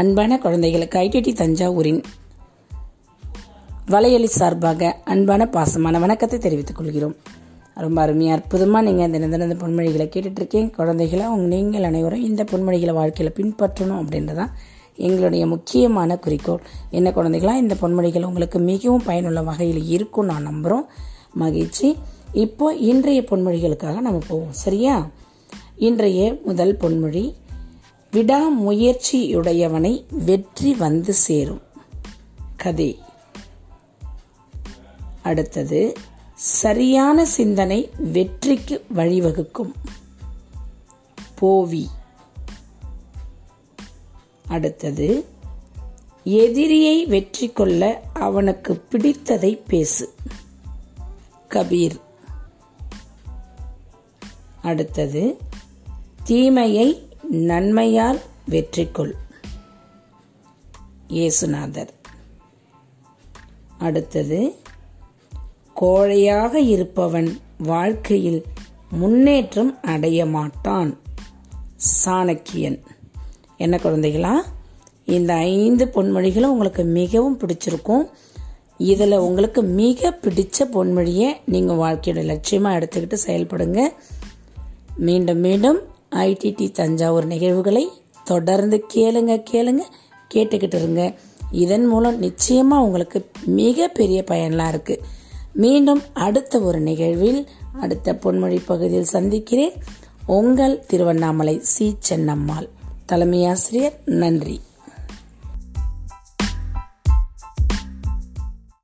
அன்பான குழந்தைகளுக்கு ஐடிடி தஞ்சாவூரின் வலையொலி சார்பாக அன்பான பாசமான வணக்கத்தை தெரிவித்துக் கொள்கிறோம். ரொம்ப அருமையாக அற்புதமாக நீங்கள் இந்த தினம் இந்த பொன்மொழிகளை கேட்டுட்ருக்கீங்க. குழந்தைகளை உங்கள் நீங்கள் அனைவரும் இந்த பொன்மொழிகளை வாழ்க்கையில் பின்பற்றணும் அப்படின்றதான் எங்களுடைய முக்கியமான குறிக்கோள். என்ன குழந்தைகளாக இந்த பொன்மொழிகள் உங்களுக்கு மிகவும் பயனுள்ள வகையில் இருக்கும் நான் நம்புகிறோம் மகிழ்ச்சி. இப்போ இன்றைய பொன்மொழிகளுக்காக நம்ம போவோம். சரியா? இன்றைய முதல் பொன்மொழி விடாமுயற்சியுடையவனை வெற்றி வந்து சேரும். கதை. அடுத்தது சரியான சிந்தனை வெற்றிக்கு வழிவகுக்கும். போவி. அடுத்தது எதிரியை வெற்றி கொள்ள அவனுக்கு பிடித்ததை பேசு. கபீர். அடுத்தது தீமையை நன்மையால் வெற்றி கொள் இயேசுநாதர். அடுத்தது கோழையாக இருப்பவன் வாழ்க்கையில் முன்னேற்றம் அடைய மாட்டான். சாணக்கியன். என்ன குழந்தைகளா? இந்த ஐந்து பொன்மொழிகளும் உங்களுக்கு மிகவும் பிடிச்சிருக்கும். இதில் உங்களுக்கு மிக பிடிச்ச பொன்மொழியை நீங்கள் வாழ்க்கையோட லட்சியமாக எடுத்துக்கிட்டு செயல்படுங்க. மீண்டும் மீண்டும் ஐடிடி தஞ்சாவூர் நிகழ்வுகளை தொடர்ந்து கேளுங்க கேளுங்க கேட்டுக்கிட்டு இருங்க. இதன் மூலம் நிச்சயமாக உங்களுக்கு மிகப்பெரிய பெரிய பயன்லாம் இருக்குது மீண்டும் அடுத்த ஒரு நிகழ்வில் அடுத்த பொன்மொழி பகுதியில் சந்திக்கிறேன். உங்கள் திருவண்ணாமலை சி. சென்னம்மாள். தலைமையாசிரியர் நன்றி.